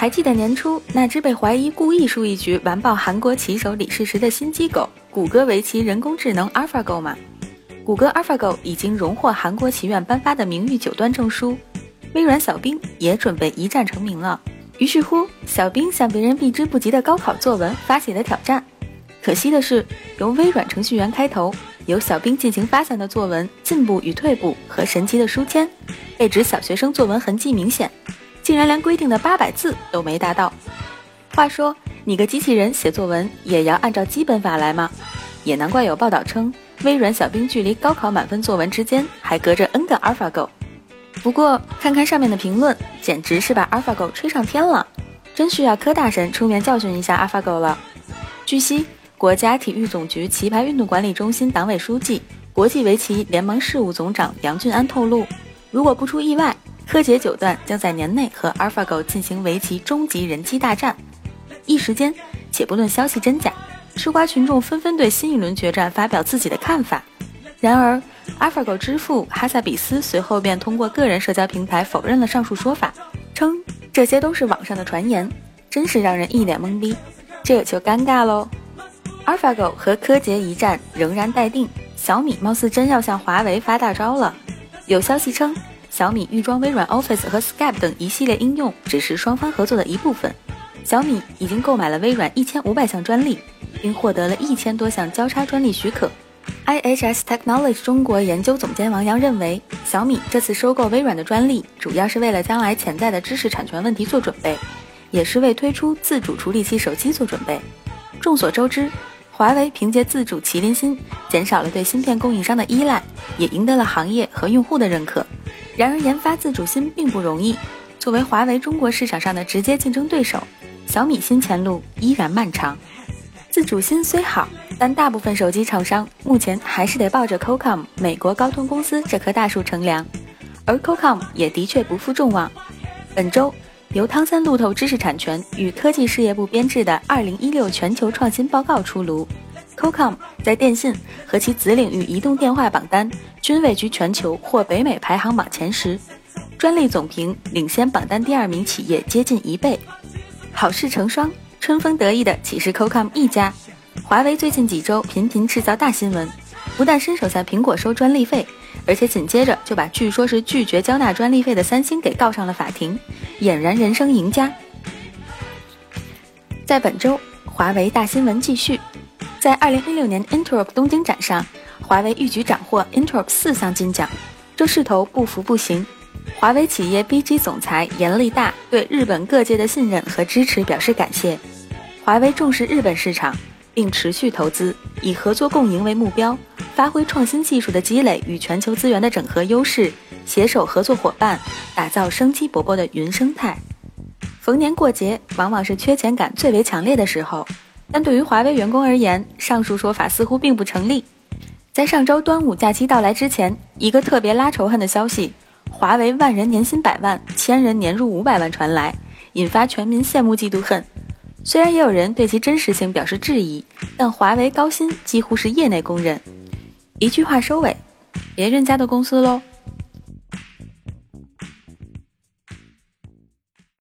还记得年初那只被怀疑故意输一局完爆韩国棋手李世石的心机狗谷歌围棋人工智能 AlphaGo 吗？谷歌 AlphaGo 已经荣获韩国棋院颁发的名誉九段证书，微软小冰也准备一战成名了。于是乎，小冰向别人避之不及的高考作文发起了挑战。可惜的是，由微软程序员开头，由小冰进行发散的作文《进步与退步》和神奇的书签，被指小学生作文痕迹明显，竟然连规定的八百字都没达到。话说，你个机器人写作文也要按照基本法来吗？也难怪有报道称。微软小冰距离高考满分作文之间还隔着 N 个 AlphaGo，不过看看上面的评论，简直是把 AlphaGo 吹上天了，真需要柯大神出面教训一下 AlphaGo 了。据悉，国家体育总局棋牌运动管理中心党委书记、国际围棋联盟事务总长杨俊安透露，如果不出意外，柯洁九段将在年内和 AlphaGo 进行围棋终极人机大战。一时间，且不论消息真假。吃瓜群众纷纷对新一轮决战发表自己的看法。然而，AlphaGo 之父哈萨比斯随后便通过个人社交平台否认了上述说法，称这些都是网上的传言，真是让人一脸懵逼。这就尴尬喽。AlphaGo 和柯洁一战仍然待定，小米貌似真要向华为发大招了。有消息称，小米预装微软 Office 和 Skype 等一系列应用只是双方合作的一部分。小米已经购买了微软一千五百项专利。并获得了一千多项交叉专利许可。IHS Technology 中国研究总监王阳认为，小米这次收购微软的专利，主要是为了将来潜在的知识产权问题做准备，也是为推出自主处理器手机做准备。众所周知，华为凭借自主麒麟芯，减少了对芯片供应商的依赖，也赢得了行业和用户的认可。然而，研发自主芯并不容易。作为华为中国市场上的直接竞争对手，小米新前路依然漫长。自主芯虽好，但大部分手机厂商目前还是得抱着 Qualcomm 美国高通公司这棵大树乘凉，而 Qualcomm 也的确不负众望。本周，由汤森路透知识产权与科技事业部编制的2016全球创新报告出炉，Qualcomm 在电信和其子领域移动电话榜单均位居全球或北美排行榜前十，专利总评领先榜单第二名企业接近一倍，好事成双。春风得意的岂是 Qualcomm 一家？华为最近几周频频制造大新闻，不但伸手向苹果收专利费，而且紧接着就把据说是拒绝交纳专利费的三星给告上了法庭，俨然人生赢家。在本周，华为大新闻继续，在2016年 Interop 东京展上，华为一举斩获 Interop 四项金奖，这势头不服不行。华为企业 BG 总裁严立大对日本各界的信任和支持表示感谢。华为重视日本市场，并持续投资，以合作共赢为目标，发挥创新技术的积累与全球资源的整合优势，携手合作伙伴，打造生机勃勃的云生态。逢年过节往往是缺钱感最为强烈的时候，但对于华为员工而言，上述说法似乎并不成立。在上周端午假期到来之前，一个特别拉仇恨的消息。华为万人年薪百万，千人年入五百万传来，引发全民羡慕嫉妒恨。虽然也有人对其真实性表示质疑，但华为高薪几乎是业内公认。一句话收尾：别人家的公司喽。